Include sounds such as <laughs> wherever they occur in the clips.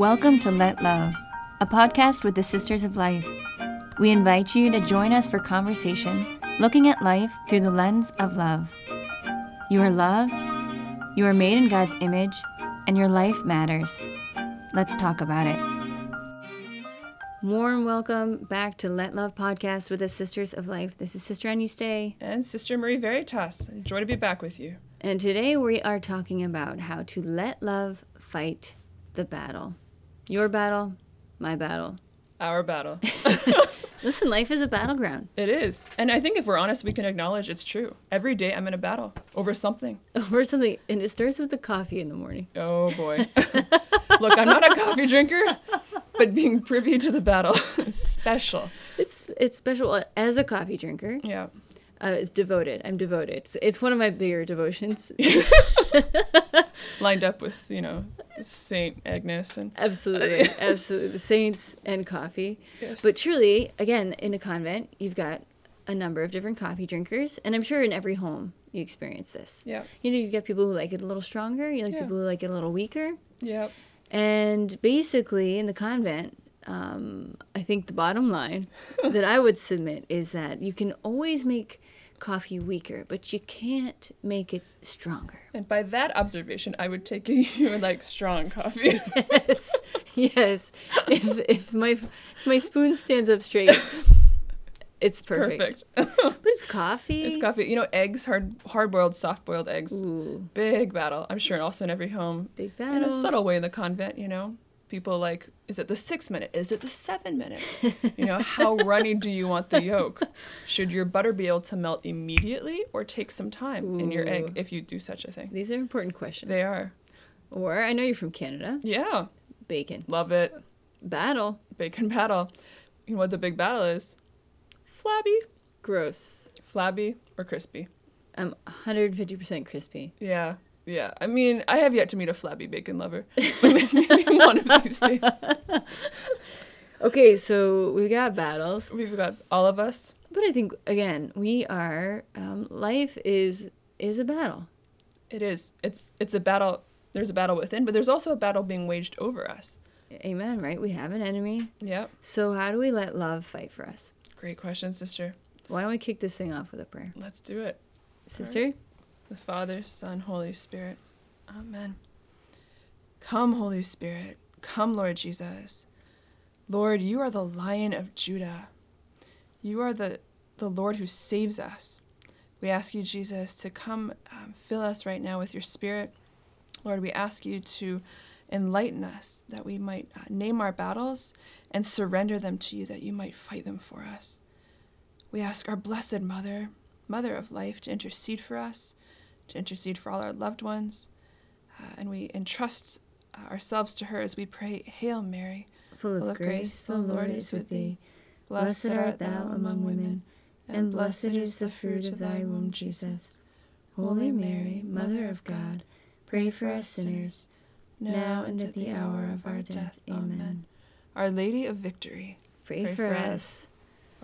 Welcome to Let Love, a podcast with the Sisters of Life. We invite you to join us for conversation looking at life through the lens of love. You are loved, you are made in God's image, and your life matters. Let's talk about it. Warm welcome back to Let Love podcast with the Sisters of Life. This is Sister Anuste. And Sister Marie Veritas. Joy to be back with you. And today we are talking about how to let love fight the battle. Your battle, my battle. Our battle. <laughs> <laughs> Listen, life is a battleground. It is. And I think if we're honest, we can acknowledge it's true. Every day I'm in a battle over something. <laughs> Over something. And it starts with the coffee in the morning. Oh boy. Look, I'm not a coffee drinker, but being privy to the battle is special. It's it's special uh, as a coffee drinker. Yeah. Uh, it's devoted. I'm devoted. It's, it's one of my bigger devotions. <laughs> <laughs> Lined up with, you know, Saint Agnes and absolutely, <laughs> absolutely, the saints and coffee. Yes. But truly, again, in a convent, you've got a number of different coffee drinkers, and I'm sure in every home you experience this. Yeah. You know, you get people who like it a little stronger. You like Yeah. people who like it a little weaker. Yep. And basically, in the convent, um, I think the bottom line that I would submit is that you can always make coffee weaker, but you can't make it stronger. And by that observation, I would take it <laughs> you would like strong coffee. <laughs> Yes, yes. If if my if my spoon stands up straight, it's perfect. Perfect. <laughs> But it's coffee. it's coffee. You know, eggs, hard hard boiled, soft boiled eggs. Ooh, Big battle. I'm sure also in every home. big battle. in a subtle way in the convent, you know. People like, is it the six minute? Is it the seven minute? <laughs> You know, how runny do you want the yolk? Should your butter be able to melt immediately or take some time in your egg if you do such a thing? These are important questions. They are. Or I know you're from Canada. Yeah, Bacon love it. battle. Bacon battle. You know what the big battle is? Flabby. Gross. Flabby or crispy? I'm 150% crispy. Yeah. Yeah, I mean, I have yet to meet a flabby bacon lover. <laughs> <laughs> One of these days. <laughs> Okay, so we got battles, We've got all of us. but I think again we are. Um, life is is a battle. It is. It's it's a battle. There's a battle within, but there's also a battle being waged over us. Amen. Right? We have an enemy. Yep. So how do we let love fight for us? Great question, sister. Why don't we kick this thing off with a prayer, Let's do it. sister? The Father, Son, Holy Spirit. Amen. Come, Holy Spirit. Come, Lord Jesus. Lord, you are the Lion of Judah. You are the, the Lord who saves us. We ask you, Jesus, to come um, fill us right now with your Spirit. Lord, we ask you to enlighten us that we might uh, name our battles and surrender them to you, that you might fight them for us. We ask our Blessed Mother, Mother of Life, to intercede for us, to intercede for all our loved ones. Uh, and we entrust ourselves to her as we pray, Hail Mary, Full of grace, the Lord is with thee. Blessed art thou among women, and blessed is the fruit of thy womb, Jesus. Holy Mary, Mother of God, pray for us sinners, now and at the hour of our death. Amen. Our Lady of Victory, Pray, Pray for, for us.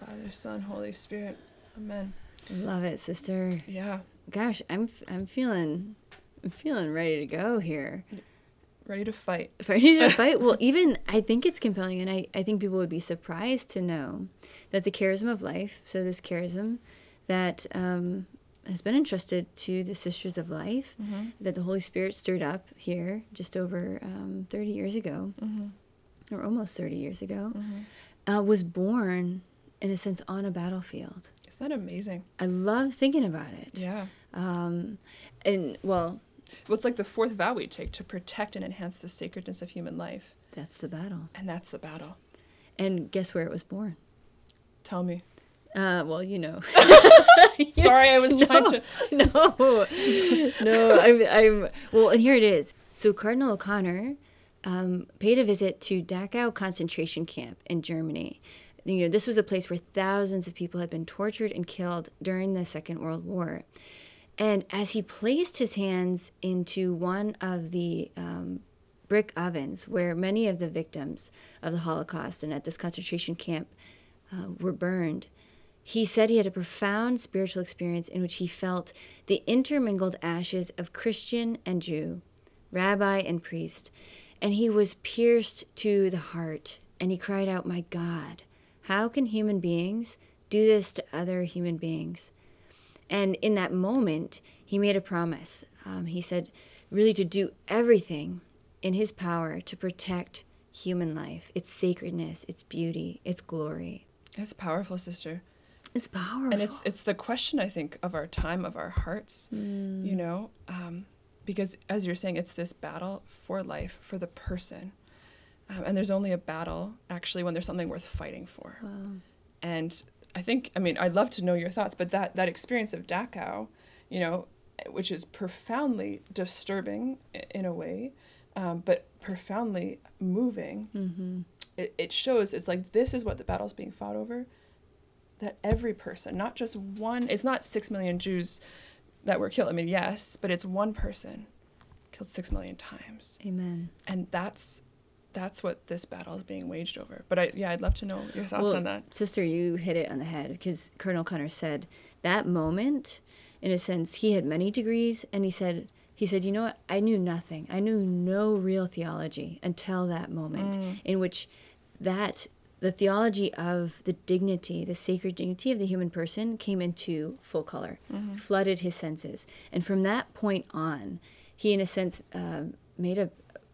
Father, Son, Holy Spirit. Amen. Love it, sister. Yeah, Gosh, I'm I'm feeling I'm feeling ready to go here. ready to fight. <laughs> Ready to <laughs> fight? well, even I think it's compelling, and I, I think people would be surprised to know that the charism of life, so this charism that um, has been entrusted to the Sisters of Life, Mm-hmm. that the Holy Spirit stirred up here just over um, 30 years ago, Mm-hmm. or almost 30 years ago, Mm-hmm. uh, was born, in a sense, on a battlefield. Isn't that amazing? I love thinking about it. Yeah. Um, and, well, it's like the fourth vow we take to protect and enhance the sacredness of human life. that's the battle. And that's the battle. And guess where it was born? Tell me. Uh, well, you know. <laughs> <laughs> Sorry, I was trying to. <laughs> no, no. I'm, I'm. Well, and here it is. So Cardinal O'Connor um, paid a visit to Dachau concentration camp in Germany. You know, this was a place where thousands of people had been tortured and killed during the Second World War. And as he placed his hands into one of the um, brick ovens where many of the victims of the Holocaust and at this concentration camp uh, were burned, he said he had a profound spiritual experience in which he felt the intermingled ashes of Christian and Jew, rabbi and priest, And he was pierced to the heart, and he cried out, My God, how can human beings do this to other human beings? And in that moment, he made a promise. Um, he said, really, to do everything in his power to protect human life, its sacredness, its beauty, its glory. It's powerful, sister. It's powerful. And it's it's the question I think of our time, of our hearts. Mm. You know, um, because as you're saying, it's this battle for life, for the person. Um, and there's only a battle actually when there's something worth fighting for. Wow. And I think, I mean, I'd love to know your thoughts, but that that experience of Dachau, you know, which is profoundly disturbing in a way, um, but profoundly moving. Mm-hmm. It, it shows it's like this is what the battle's being fought over. That every person, not just one, it's not six million Jews that were killed. I mean, yes, but it's one person killed six million times, Amen. and that's that's what this battle is being waged over. But I, yeah, I'd love to know your thoughts Well, on that. Sister, you hit it on the head because Cardinal O'Connor said that moment, in a sense, he had many degrees, and he said, he said, you know what? I knew nothing. I knew no real theology until that moment, Mm. in which that the theology of the dignity, the sacred dignity of the human person, came into full color, Mm-hmm. flooded his senses, and from that point on, he, in a sense, uh, made a,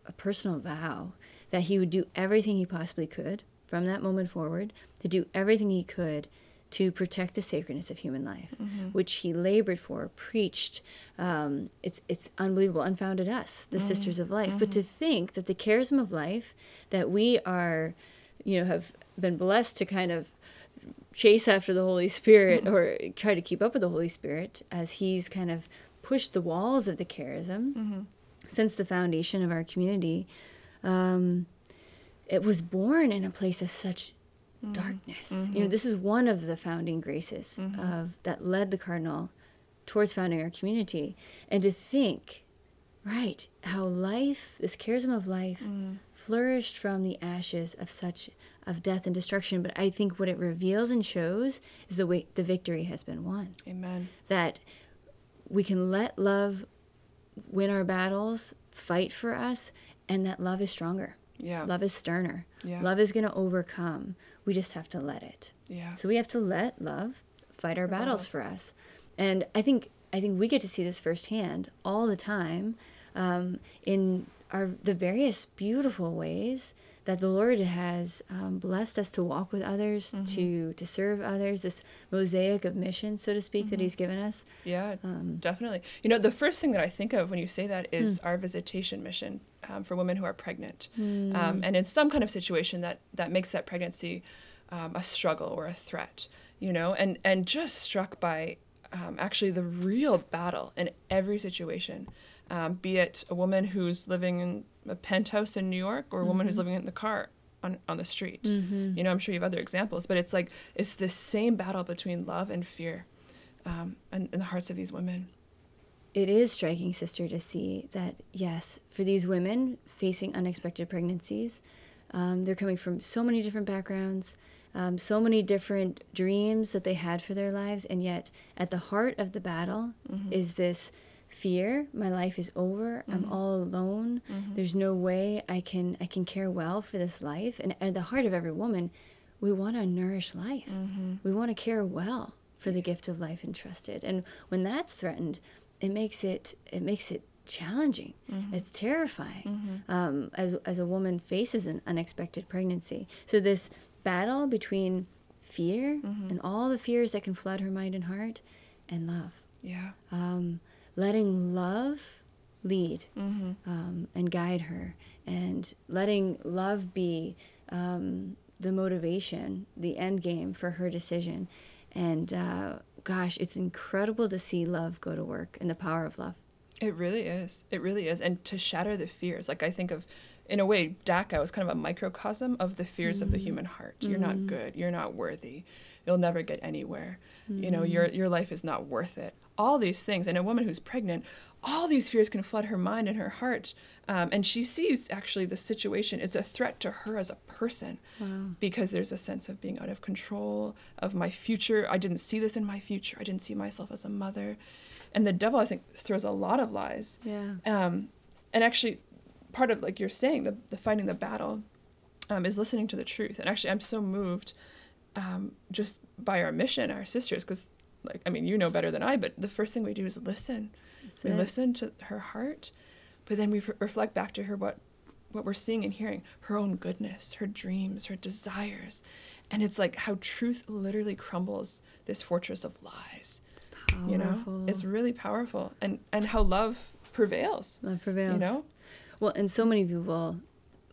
a personal vow that he would do everything he possibly could from that moment forward to do everything he could to protect the sacredness of human life, mm-hmm. which he labored for, preached. Um, it's it's unbelievable, unfounded us, the mm-hmm. sisters of life. But to mm-hmm. think that the charism of life that we are, you know, have been blessed to kind of chase after the Holy Spirit or try to keep up with the Holy Spirit as he's kind of pushed the walls of the charism since the foundation of our community. Um, it was born in a place of such mm-hmm. darkness. You mm-hmm. know, this is one of the founding graces mm-hmm. of that led the cardinal towards founding our community. And to think, right, how life, this charism of life, mm. flourished from the ashes of such of death and destruction. But I think what it reveals and shows is the way the victory has been won. Amen. That we can let love win our battles, fight for us, and that love is stronger. Yeah. Love is sterner. Yeah. Love is going to overcome. We just have to let it. Yeah. So we have to let love fight our battles battles. for us. And I think I think we get to see this firsthand all the time um, in our the various beautiful ways that the Lord has um, blessed us to walk with others, Mm-hmm. to to serve others. This mosaic of mission, so to speak, that Mm-hmm. He's given us. Yeah, Um, definitely. You know, the first thing that I think of when you say that is Hmm. our visitation mission um, for women who are pregnant, um, and in some kind of situation that that makes that pregnancy um, a struggle or a threat. You know, and and just struck by um, actually the real battle in every situation, um, be it a woman who's living in a penthouse in New York or a woman Mm-hmm. who's living in the car on, on the street. You know, I'm sure you have other examples, but it's like it's the same battle between love and fear um, in, in the hearts of these women. it is striking, sister, to see that, yes, for these women facing unexpected pregnancies, um, they're coming from so many different backgrounds, um, so many different dreams that they had for their lives, and yet at the heart of the battle is this fear my life is over i'm mm-hmm. all alone mm-hmm. there's no way i can i can care well for this life. And at the heart of every woman we want to nourish life. Mm-hmm. We want to care well for the gift of life entrusted. And when that's threatened it makes it it makes it challenging. It's terrifying. Um, as, as a woman faces an unexpected pregnancy. So this battle between fear and all the fears that can flood her mind and heart and love. Yeah. um, letting love lead um, and guide her, and letting love be um, the motivation, the end game for her decision. And uh, gosh, it's incredible to see love go to work and the power of love. It really is. It really is. And to shatter the fears, like I think of, in a way, Dachau was kind of a microcosm of the fears of the human heart. You're not good. You're not worthy. You'll never get anywhere. You know, your your life is not worth it. All these things. And a woman who's pregnant, all these fears can flood her mind and her heart. Um, and she sees actually the situation. It's a threat to her as a person because there's a sense of being out of control of my future. I didn't see this in my future. I didn't see myself as a mother. And the devil, I think, throws a lot of lies. Yeah. Um, and actually, part of like you're saying the, the fighting the battle um, is listening to the truth and actually i'm so moved um, just by our mission our sisters because like i mean you know better than i but the first thing we do is listen That's we it. listen to her heart but then we re- reflect back to her what what we're seeing and hearing her own goodness her dreams her desires and it's like how truth literally crumbles this fortress of lies you know Powerful. it's really powerful and and how love prevails love prevails. you know Well, and so many people will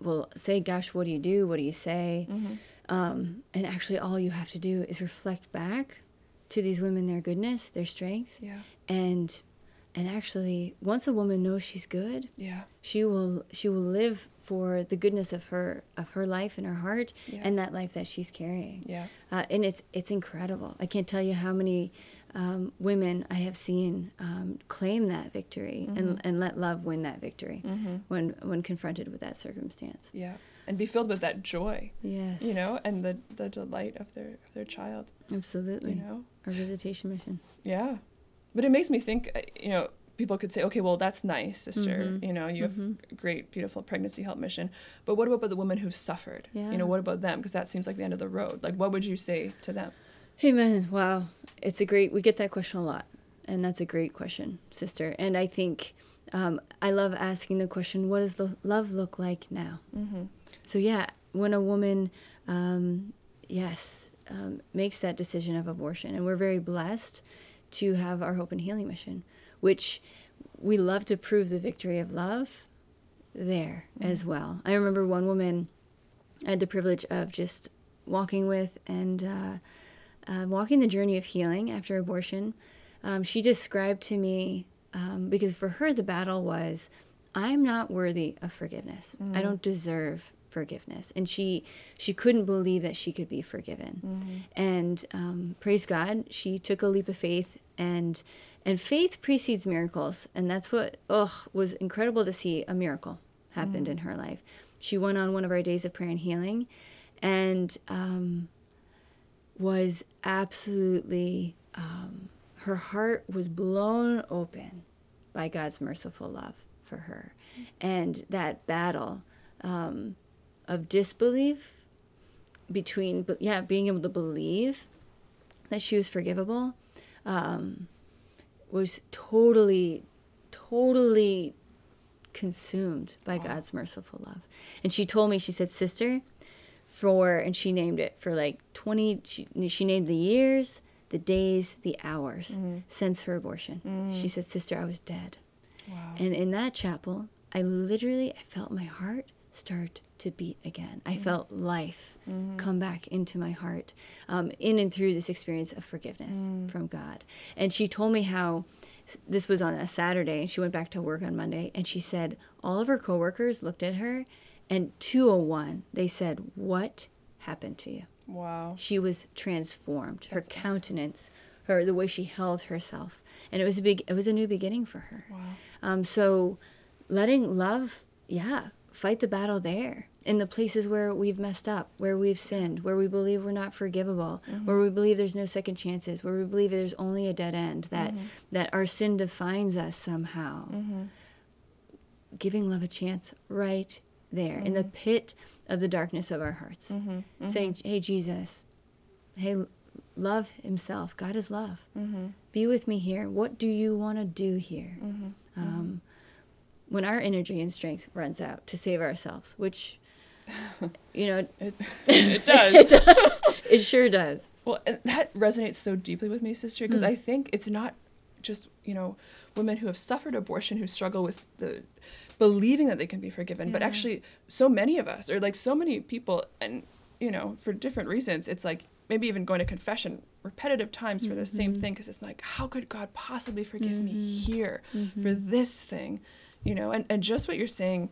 will say, "Gosh, what do you do? What do you say?" mm-hmm. Um, and actually, all you have to do is reflect back to these women their goodness, their strength, yeah and and actually, once a woman knows she's good, yeah she will she will live for the goodness of her of her life and her heart Yeah. and that life that she's carrying. yeah Uh, and it's it's incredible. I can't tell you how many um, women I have seen um, claim that victory and, and let love win that victory mm-hmm. when when confronted with that circumstance. yeah and be filled with that joy Yes, you know and the the delight of their of their child absolutely. you know Our visitation mission. yeah but it makes me think uh, you know people could say okay well that's nice sister Mhm. you know you have Mhm. a great beautiful pregnancy help mission but what about the women who've suffered Yeah. you know what about them because that seems like the end of the road like what would you say to them Amen. Wow. It's a great, we get that question a lot. And that's a great question, sister. And I think um, I love asking the question what does lo- love look like now? mm-hmm. So, yeah, when a woman, um, yes, um, makes that decision of abortion, and we're very blessed to have our Hope and Healing mission, which we love to prove the victory of love there as well. I remember one woman I had the privilege of just walking with and uh, uh, walking the journey of healing after abortion. Um, she described to me, um, because for her the battle was, I'm not worthy of forgiveness. I don't deserve forgiveness, and she she couldn't believe that she could be forgiven. And um, praise God, she took a leap of faith, and and faith precedes miracles, and that's what ugh was incredible to see a miracle happened in her life. She went on one of our days of prayer and healing, and um, was absolutely um, her heart was blown open by God's merciful love for her, and that battle um, of disbelief between yeah being able to believe that she was forgivable um, was totally totally consumed by God's merciful love. And she told me, she said, Sister, for, and she named it for like 20, she, she named the years, the days, the hours mm-hmm. since her abortion. Mm-hmm. She said, Sister, I was dead. wow And in that chapel, I literally I felt my heart start to beat again. I mm-hmm. felt life come back into my heart um, in and through this experience of forgiveness mm. from God. And she told me how this was on a Saturday and she went back to work on Monday and she said all of her coworkers looked at her and 201 they said what happened to you? wow. She was transformed. Her That's awesome. countenance her the way she held herself. And it was a big it was a new beginning for her. Wow. Um, so letting love yeah fight the battle there. In the places where we've messed up where we've sinned where we believe we're not forgivable mm-hmm. where we believe there's no second chances where we believe there's only a dead end that mm-hmm. that our sin defines us somehow. Mm-hmm. Giving love a chance right there in the mm-hmm. pit of the darkness of our hearts mm-hmm. Mm-hmm. saying hey jesus. Hey love himself. God is love. Be with me here. What do you want to do here? Um, when our energy and strength runs out to save ourselves which <laughs> you know it, <laughs> it does. It sure does. Well, that resonates so deeply with me, sister, because Hmm. I think it's not just, you know, women who have suffered abortion who struggle with the believing that they can be forgiven, but mm-hmm. actually so many of us, or like so many people, and, you know, for different reasons, it's like maybe even going to confession repetitive times for the same Mm-hmm. thing, because it's like, how could God possibly forgive me mm-hmm. here mm-hmm. for this thing, you know? And, and just what you're saying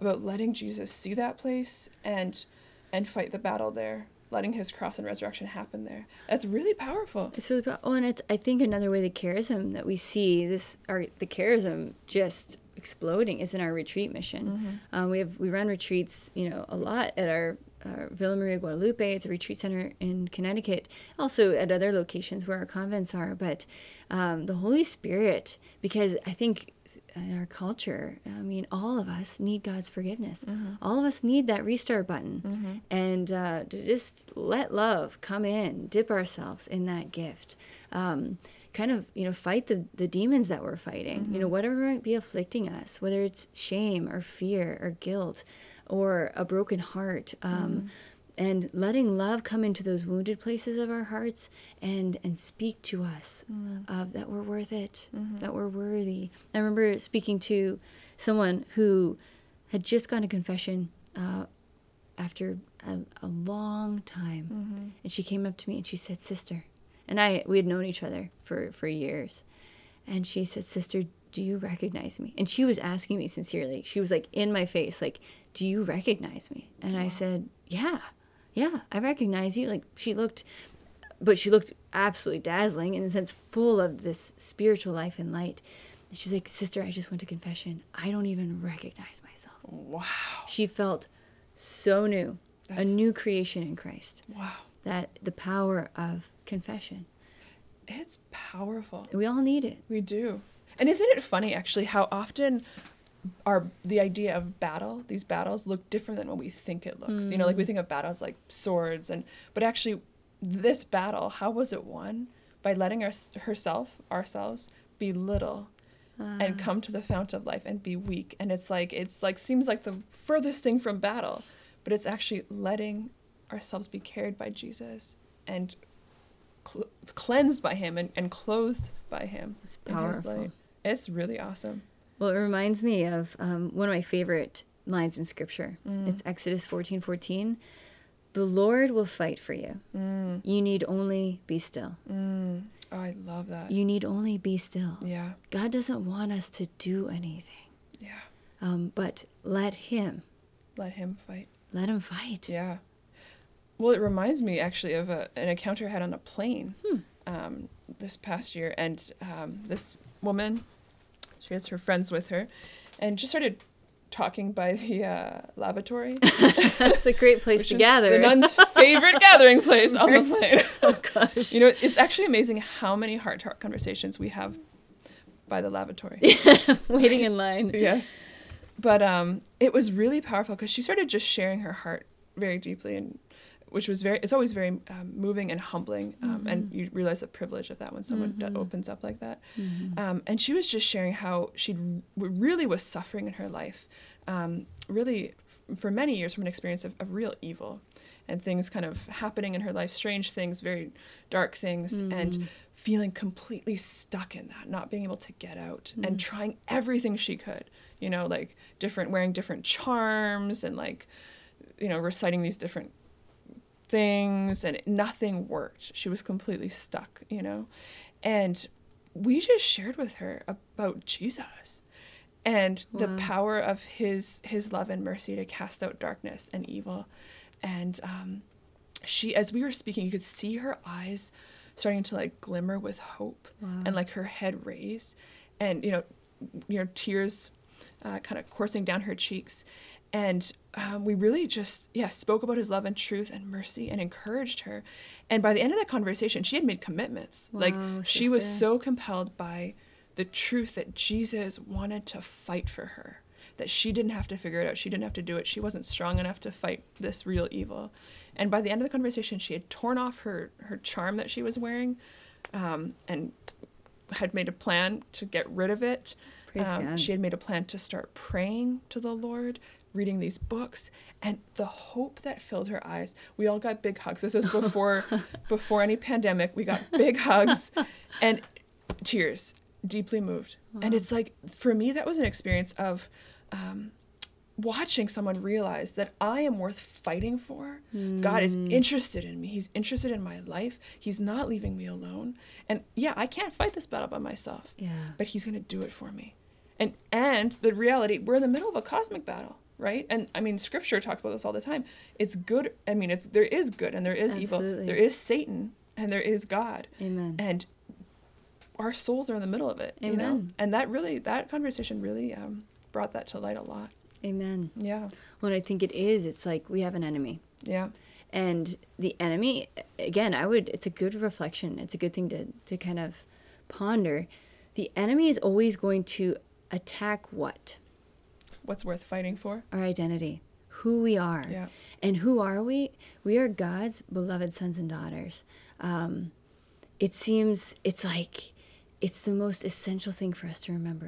about letting Jesus see that place and and fight the battle there letting his cross and resurrection happen there that's really powerful It's really powerful. Oh, and it's I think another way the charism that we see this or the charism just exploding is in our retreat mission. Um, we have we run retreats, you know, a lot at our uh, Villa Maria Guadalupe. It's a retreat center in Connecticut. Also at other locations where our convents are. But um, the Holy Spirit, because I think in our culture. I mean, all of us need God's forgiveness. All of us need that restart button, and uh, to just let love come in, dip ourselves in that gift. Um, kind of you know fight the the demons that we're fighting. You know mm-hmm. whatever might be afflicting us whether it's shame or fear or guilt or a broken heart um, mm-hmm. and letting love come into those wounded places of our hearts and and speak to us mm. of that we're worth it mm-hmm. that we're worthy. I remember speaking to someone who had just gone to confession uh, after a, a long time. And she came up to me and she said sister and i we had known each other for for years. And she said sister do you recognize me? And she was asking me sincerely. She was like in my face like do you recognize me? And i said yeah. Yeah i recognize you. Like she looked but she looked absolutely dazzling in a sense full of this spiritual life and light. And she's like sister i just went to confession. I don't even recognize myself. Wow. she felt so new a new creation in christ. Wow. that the power of confession It's powerful. we all need it We do. And isn't it funny actually how often our the idea of battle, these battles look different than what we think it looks. You know, like we mm. think of battles like swords and but actually this battle, how was it won? By letting our, herself, ourselves be little and ah. come to the fount of life and be weak. And it's like it's like seems like the furthest thing from battle, but it's actually letting ourselves be carried by Jesus and cl- cleansed by him and, and clothed by him It's powerful. It's really awesome. Well, it reminds me of um, one of my favorite lines in scripture. Mm. It's Exodus fourteen fourteen. The Lord will fight for you. Mm, You need only be still. mm. Oh, I love that. You need only be still. Yeah, God doesn't want us to do anything, yeah. um, but let Him, Let him fight. let Him fight. Yeah. Well, it reminds me actually of a, an encounter I had on a plane Hmm. um, this past year, and um, this woman, she has her friends with her, and just started talking by the uh, lavatory, <laughs> That's a great place to gather. the nuns' favorite gathering place on the <laughs> plane. <laughs> oh gosh. you know, it's actually amazing how many heart-to-heart conversations we have by the lavatory. Waiting in line. yes but um it was really powerful because she started just sharing her heart very deeply and which was very it's always very um, moving and humbling um, and you realize the privilege of that when someone d- opens up like that. Um, and she was just sharing how she really was suffering in her life um, really f- for many years from an experience of, of real evil and things kind of happening in her life strange things very dark things and feeling completely stuck in that not being able to get out and trying everything she could you know like different wearing different charms and like you know reciting these different things and nothing worked. She was completely stuck you know? And we just shared with her about jesus and the power of his his love and mercy to cast out darkness and evil. And um she as we were speaking you could see her eyes starting to like glimmer with hope and like her head raise and you know you know tears uh, kind of coursing down her cheeks and um, we really just yeah spoke about his love and truth and mercy and encouraged her. And by the end of that conversation she had made commitments. Like Wow, she was so compelled by the truth that jesus wanted to fight for her that she didn't have to figure it out. She didn't have to do it. She wasn't strong enough to fight this real evil. And by the end of the conversation she had torn off her her charm that she was wearing um, and had made a plan to get rid of it. Um, she had made a plan to start praying to the Lord, reading these books, and the hope that filled her eyes. We all got big hugs. This was before <laughs> before any pandemic. We got big hugs and tears, deeply moved. And it's like for me that was an experience of um, watching someone realize that I am worth fighting for. God is interested in me. He's interested in my life. He's not leaving me alone. And yeah, I can't fight this battle by myself Yeah. but he's going to do it for me and and the reality we're in the middle of a cosmic battle right and i mean scripture talks about this all the time it's good i mean it's there is good and there is evil there is satan and there is god Amen. and our souls are in the middle of it you know Amen. and that really that conversation really um, brought that to light a lot Amen. yeah Well, I think it is. It's like we have an enemy. yeah and the enemy again i would it's a good reflection it's a good thing to to kind of ponder the enemy is always going to attack what? What's worth fighting for? Our identity, who we are. Yeah. And who are we? We are God's beloved sons and daughters. Um, it seems it's like it's the most essential thing for us to remember.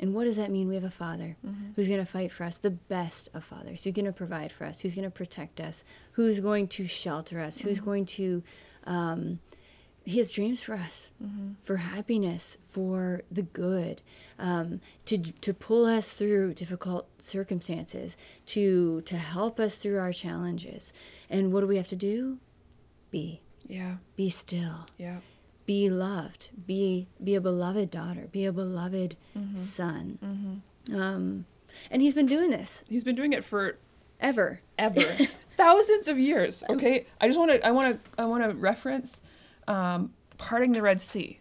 And what does that mean? We have a father who's going to fight for us, the best of fathers, who's going to provide for us, who's going to protect us, who's going to shelter us, who's going to. Um, he has dreams for us, for happiness, for the good, um, to to pull us through difficult circumstances, to to help us through our challenges. And what do we have to do? Be, Yeah. be still, Yeah. be loved, be be a beloved daughter, be a beloved son. Um, and he's been doing this He's been doing it for ever. ever <laughs> thousands of years okay i just want to i want to i want to reference um, parting the red sea.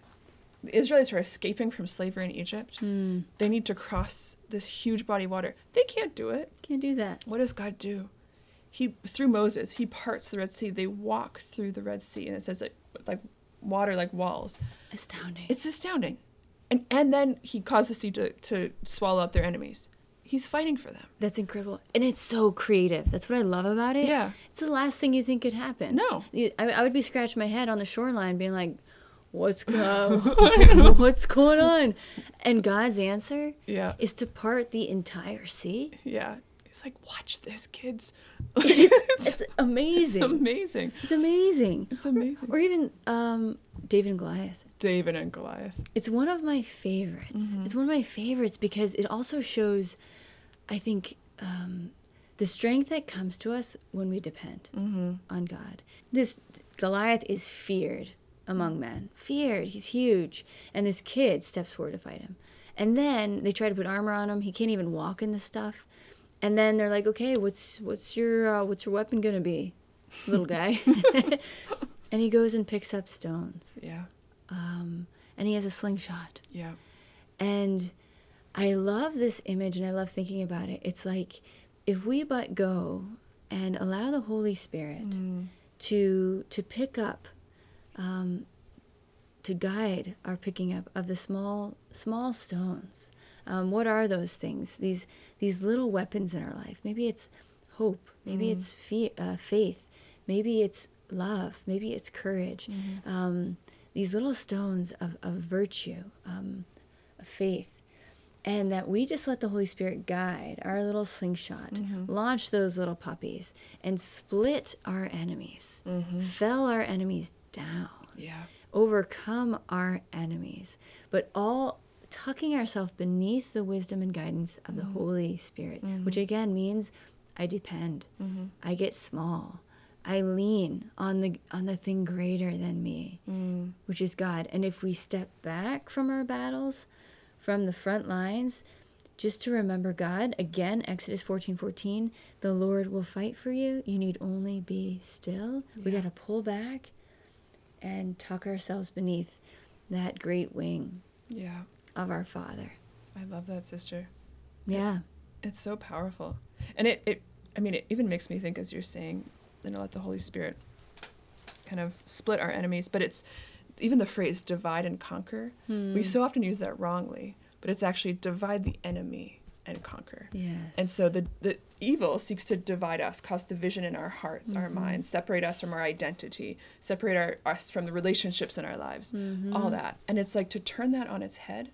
The israelites are escaping from slavery in egypt. They need to cross this huge body of water. They can't do it. Can't do that. what does god do? He through moses he parts the red sea. They walk through the red sea and it says that like water like walls. Astounding. it's astounding. And and then he caused the sea to, to swallow up their enemies he's fighting for them That's incredible. And it's so creative. That's what I love about it. Yeah. It's the last thing you think could happen. No. I, I would be scratching my head on the shoreline being like, what's, <laughs> <laughs> what's going on? And God's answer yeah is to part the entire sea. Yeah. He's like, watch this, kids. <laughs> It's amazing. It's amazing. It's amazing. It's amazing. Or even um, David and Goliath. David and Goliath. It's one of my favorites. Mm-hmm. It's one of my favorites because it also shows, I think, um, the strength that comes to us when we depend Mm-hmm. on God. This Goliath is feared among men. Feared. He's huge. And this kid steps forward to fight him. And then they try to put armor on him. He can't even walk in this stuff. And then they're like, "Okay, what's what's your uh, what's your weapon gonna be, little guy?" <laughs> and he goes and picks up stones. Yeah. Um, and he has a slingshot. Yeah. And I love this image and I love thinking about it. It's like if we but go and allow the Holy Spirit to to pick up um, to guide our picking up of the small small stones. Um, what are those things? These these little weapons in our life. Maybe it's hope. Maybe it's fe- uh, faith. Maybe it's love. Maybe it's courage. Um, these little stones of, of virtue, um, of faith, and that we just let the Holy Spirit guide our little slingshot, mm-hmm. launch those little puppies, and split our enemies, mm-hmm. fell our enemies down Yeah. overcome our enemies, but all tucking ourselves beneath the wisdom and guidance of the mm-hmm. Holy Spirit, which again means I depend. I get small. I lean on the on the thing greater than me, mm. which is God. And if we step back from our battles, from the front lines, just to remember God, again, Exodus 14 14, the Lord will fight for you. You need only be still. We got to pull back and tuck ourselves beneath that great wing Yeah. of our Father. I love that, sister. Yeah. It's so powerful. And it, it I mean, it even makes me think as you're saying, know, let the Holy Spirit kind of split our enemies. But it's even the phrase divide and conquer. We hmm. so often use that wrongly, but it's actually divide the enemy and conquer. Yes. And so the, the evil seeks to divide us, cause division in our hearts, our mm-hmm. minds, separate us from our identity, separate our, us from the relationships in our lives, mm-hmm. all that. And it's like to turn that on its head.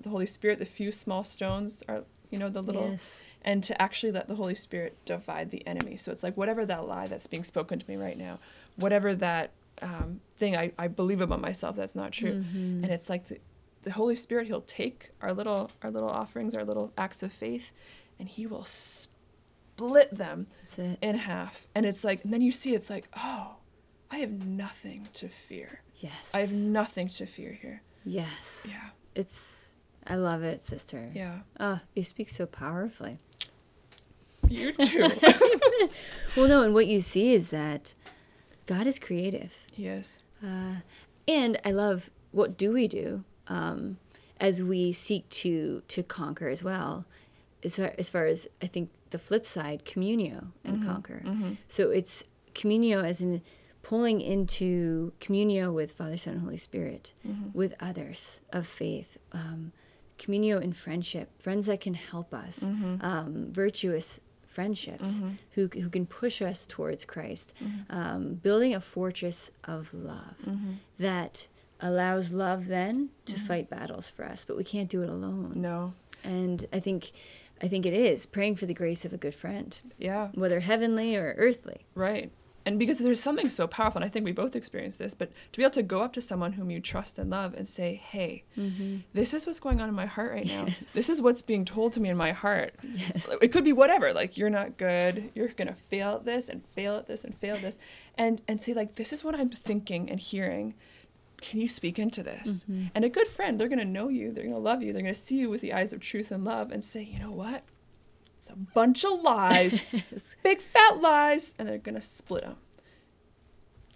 The Holy Spirit, the few small stones are, you know, the little, Yes. and to actually let the Holy Spirit divide the enemy. So it's like whatever that lie that's being spoken to me right now, whatever that um, thing I, I believe about myself that's not true. Mm-hmm. And it's like the, the Holy Spirit, He'll take our little our little offerings, our little acts of faith, and He will split them in half. And it's like, and then you see, it's like, oh, I have nothing to fear. Yes. I have nothing to fear here. yes. Yeah, It's, I love it, sister. yeah. Oh, you speak so powerfully. You too. <laughs> Well, no, and what you see is that God is creative. Yes. is. Uh, and I love what do we do um, as we seek to to conquer as well. As far, as far as I think the flip side, communio and conquer. So it's communio as in pulling into communio with Father, Son, and Holy Spirit, with others of faith, um, communio in friendship, friends that can help us, um, virtuous friendships who, who can push us towards Christ, um, building a fortress of love that allows love then to mm-hmm. fight battles for us, but we can't do it alone. No. And I think, I think it is praying for the grace of a good friend, Yeah. whether heavenly or earthly. Right. And because there's something so powerful, and I think we both experienced this, but to be able to go up to someone whom you trust and love and say, hey, mm-hmm. this is what's going on in my heart right now. Yes. <laughs> This is what's being told to me in my heart. Yes. It could be whatever, like you're not good, you're gonna fail at this and fail at this and fail at this. And and say, like, this is what I'm thinking and hearing. Can you speak into this? And a good friend, they're gonna know you, they're gonna love you, they're gonna see you with the eyes of truth and love and say, you know what? It's a bunch of lies. <laughs> Big fat lies. And they're gonna split them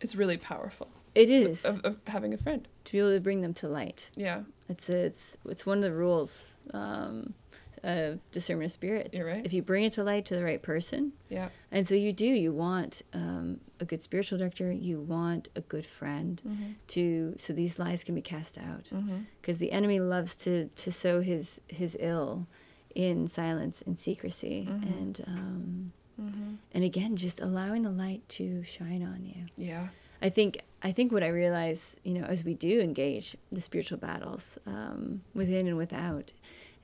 it's really powerful. It is. of, of having a friend. To be able to bring them to light. yeah. It's it's it's one of the rules um, of discernment of spirits. You're right. If you bring it to light to the right person, yeah and so you do, you want um, a good spiritual director. You want a good friend Mm-hmm. to so these lies can be cast out because the enemy loves to to sow his his ill in silence and secrecy Mm-hmm. and um, and again just allowing the light to shine on you. yeah I think I think what I realize, you know, as we do engage the spiritual battles um, within and without,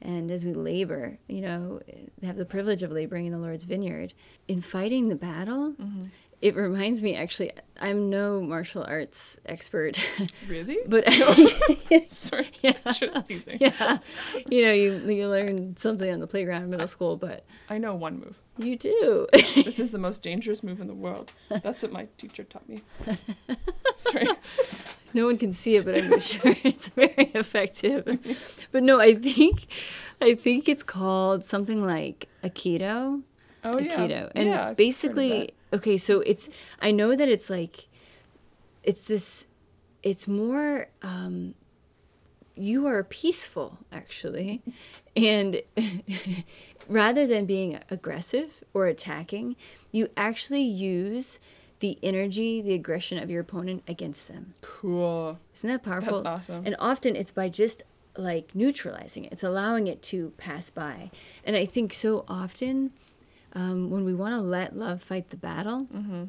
and as we labor, you know, have the privilege of laboring in the Lord's vineyard, in fighting the battle, mm-hmm. it reminds me. Actually, I'm no martial arts expert, <laughs> really? But <laughs> <laughs> sorry. Yeah, just teasing. Yeah, you know, you you learn something on the playground in middle school, but i know one move. You do. this is the most dangerous move in the world. That's what my teacher taught me. Sorry. No one can see it, but I'm sure it's very effective. But no, I think I think it's called something like Aikido. oh yeah Aikido. And Yeah, it's basically okay, so it's I know that it's like it's this it's more um you are peaceful actually and <laughs> rather than being aggressive or attacking you actually use the energy the aggression of your opponent against them cool isn't that powerful? That's awesome. And often it's by just like neutralizing it. It's allowing it to pass by. And I think so often um, when we want to let love fight the battle, Mm-hmm.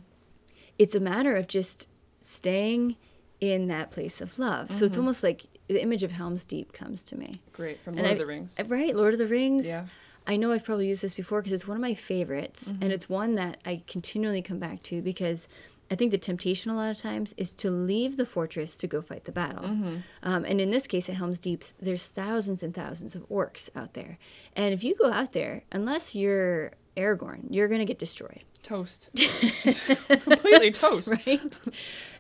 it's a matter of just staying in that place of love. So it's Mm-hmm. almost like the image of Helm's Deep comes to me. great from And lord I- of the rings Right, Lord of the Rings. yeah I know I've probably used this before because it's one of my favorites, Mm-hmm. and it's one that I continually come back to because I think the temptation a lot of times is to leave the fortress to go fight the battle. Mm-hmm. Um, and in this case, at Helm's Deep, there's thousands and thousands of orcs out there, and if you go out there, unless you're Aragorn, you're gonna get destroyed, toast. <laughs> Completely toast. Right?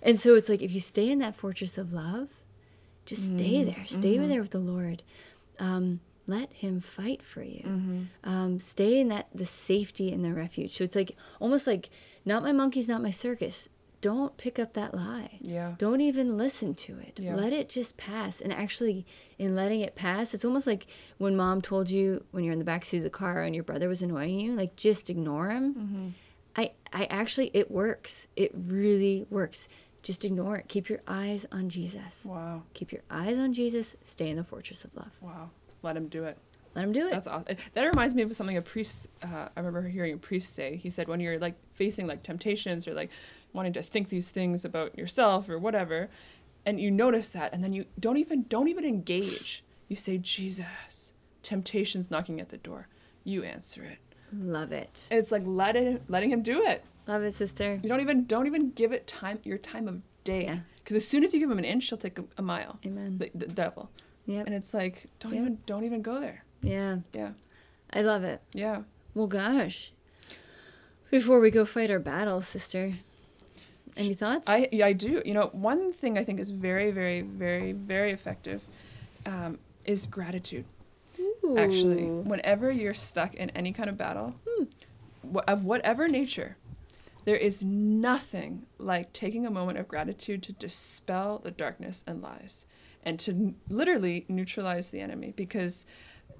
and so it's like if you stay in that fortress of love, just stay there, stay there with the Lord. Um, let him fight for you. Um, stay in that the safety and the refuge. So it's like almost like not my monkeys not my circus. Don't pick up that lie. Yeah. Don't even listen to it. Yeah. let it just pass. And actually in letting it pass it's almost like when mom told you when you're in the backseat of the car and your brother was annoying you like just ignore him. Mm-hmm. i i actually it works. It really works. Just ignore it. Keep your eyes on jesus. Wow. Keep your eyes on jesus. Stay in the fortress of love. Wow. Let him do it. Let him do it. That's awesome. That reminds me of something a priest. Uh, I remember hearing a priest say. He said, when you're like facing like temptations or like wanting to think these things about yourself or whatever, and you notice that, and then you don't even don't even engage. You say, Jesus, temptation's knocking at the door. You answer it. love it it's like let it, letting him do it. love it sister You don't even don't even give it time your time of day. Yeah. Because as soon as you give him an inch, he'll take a, a mile. amen The, the devil. yeah And it's like don't Yep. even don't even go there. yeah Yeah. i love it Yeah. Well, gosh. Before we go fight our battles, sister, any thoughts? I yeah, I do. You know, one thing I think is very, very, very, very effective um, is gratitude. Actually, whenever you're stuck in any kind of battle, Hmm. wh- of whatever nature, there is nothing like taking a moment of gratitude to dispel the darkness and lies, and to n- literally neutralize the enemy because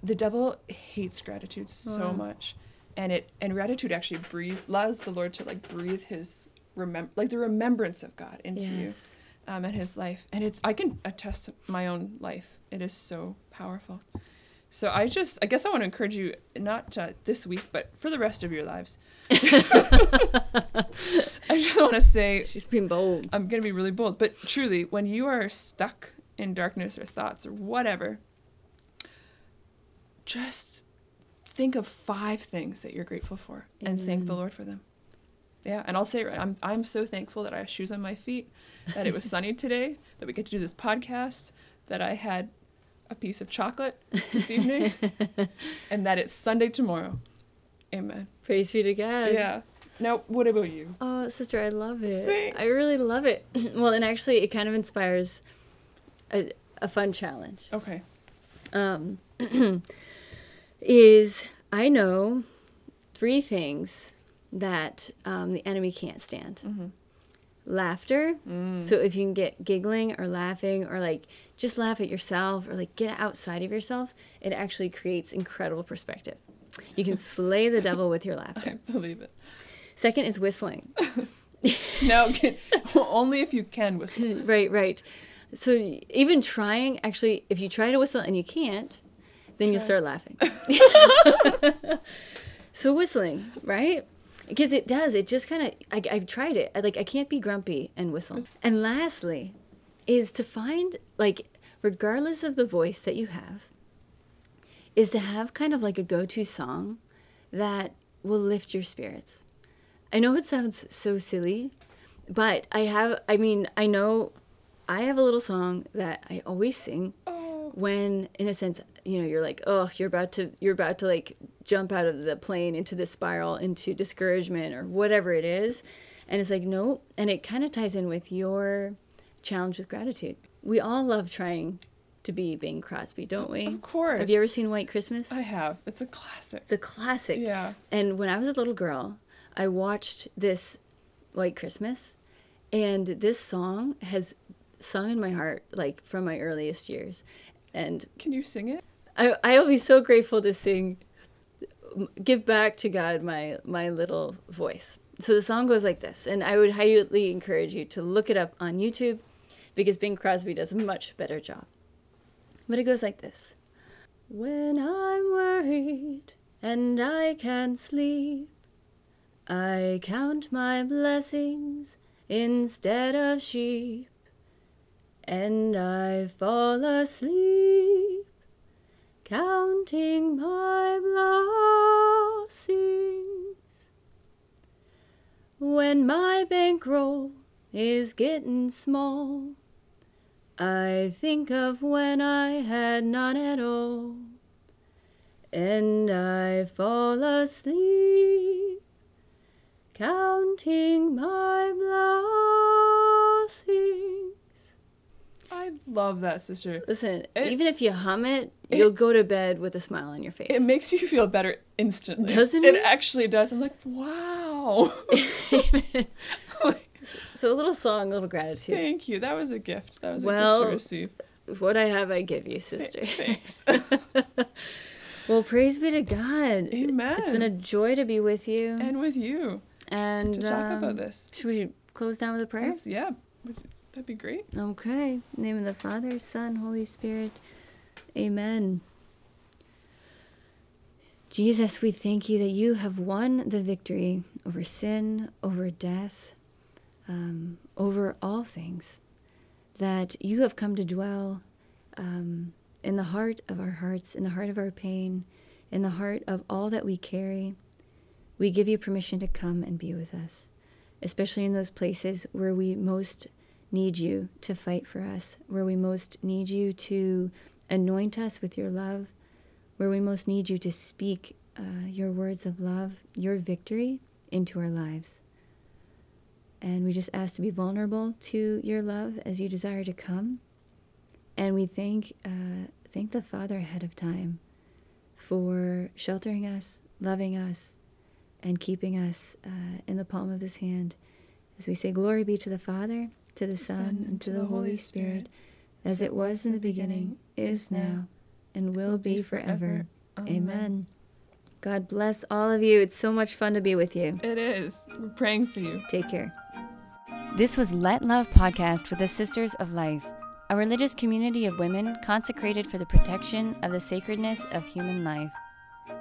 the devil hates gratitude so Wow. much, and it and gratitude actually breathes allows the Lord to like breathe His remem like the remembrance of God into you um, and his life. And it's I can attest to my own life. It is so powerful. So I just, I guess I want to encourage you, not uh, this week, but for the rest of your lives. <laughs> <laughs> I just want to say, She's being bold. I'm going to be really bold, but truly, when you are stuck in darkness or thoughts or whatever, just think of five things that you're grateful for and thank the Lord for them. Yeah, and I'll say I'm I'm so thankful that I have shoes on my feet, that it was <laughs> sunny today, that we get to do this podcast, that I had a piece of chocolate this evening, <laughs> and that it's Sunday tomorrow. Amen. Praise be to God. Yeah. Now, what about you? Oh, sister, I love it. Thanks. I really love it. <laughs> well, and actually, it kind of inspires a, a fun challenge. Okay. Um, <clears throat> is I know three things that um, the enemy can't stand Mm-hmm. laughter. Mm. So if you can get giggling or laughing or like just laugh at yourself or like get outside of yourself, it actually creates incredible perspective. You can <laughs> slay the devil with your laughter. I believe it. Second is whistling. <laughs> <laughs> No, can, only if you can whistle. right, right. So even trying, actually, if you try to whistle and you can't, then you'll start laughing. <laughs> so whistling, right? Because it does. It just kind of. I, I've tried it. I, like I can't be grumpy and whistle. And lastly, is to find like, regardless of the voice that you have, is to have kind of like a go-to song that will lift your spirits. I know it sounds so silly, but I have. I mean, I know. I have a little song that I always sing Oh, when in a sense you know you're like oh you're about to you're about to like jump out of the plane into the spiral into discouragement or whatever it is and it's like no and it kind of ties in with your challenge with gratitude we all love trying to be bing crosby don't we of course. have you ever seen white christmas I have. It's a classic. it's a classic Yeah. and when I was a little girl, I watched this White Christmas, and this song has sung in my heart like from my earliest years. And Can you sing it? I I'll be so grateful to sing, give back to God my my little voice. So the song goes like this, and I would highly encourage you to look it up on YouTube, because Bing Crosby does a much better job. But it goes like this. When I'm worried and I can't sleep, I count my blessings instead of sheep, and I fall asleep counting my blessings. When my bankroll is getting small, I think of when I had none at all, and I fall asleep counting my blessings. I love that, sister. Listen, It- even if you hum it, it- you'll go to bed with a smile on your face. It makes you feel better instantly. Doesn't it? it? actually does. I'm like, wow. <laughs> <laughs> so a little song, a little gratitude. Thank you. That was a gift. That was a gift to receive. What I have, I give you, sister. Thanks. <laughs> well, praise be to God. Amen. It's been a joy to be with you. and with you And to talk um, about this. Should we close down with a prayer? That's, yeah, that'd be great. Okay. Name of the Father, Son, Holy Spirit. Amen. Jesus, we thank you that you have won the victory over sin, over death, um, over all things. That you have come to dwell um, in the heart of our hearts, in the heart of our pain, in the heart of all that we carry. We give you permission to come and be with us, especially in those places where we most need you to fight for us, where we most need you to anoint us with your love, where we most need you to speak uh, your words of love, your victory into our lives. And we just ask to be vulnerable to your love as you desire to come. And we thank uh, thank the Father ahead of time for sheltering us, loving us, and keeping us uh, in the palm of His hand. As we say, Glory be to the Father, to the Son, and to the Holy Spirit, as it was in the beginning, is now, and will be forever. Amen. God bless all of you. It's so much fun to be with you. It is. We're praying for you. Take care. This was Let Love Podcast with the Sisters of Life. a religious community of women consecrated for the protection of the sacredness of human life.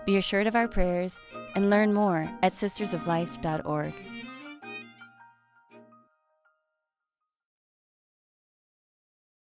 Be assured of our prayers and learn more at sistersoflife.org.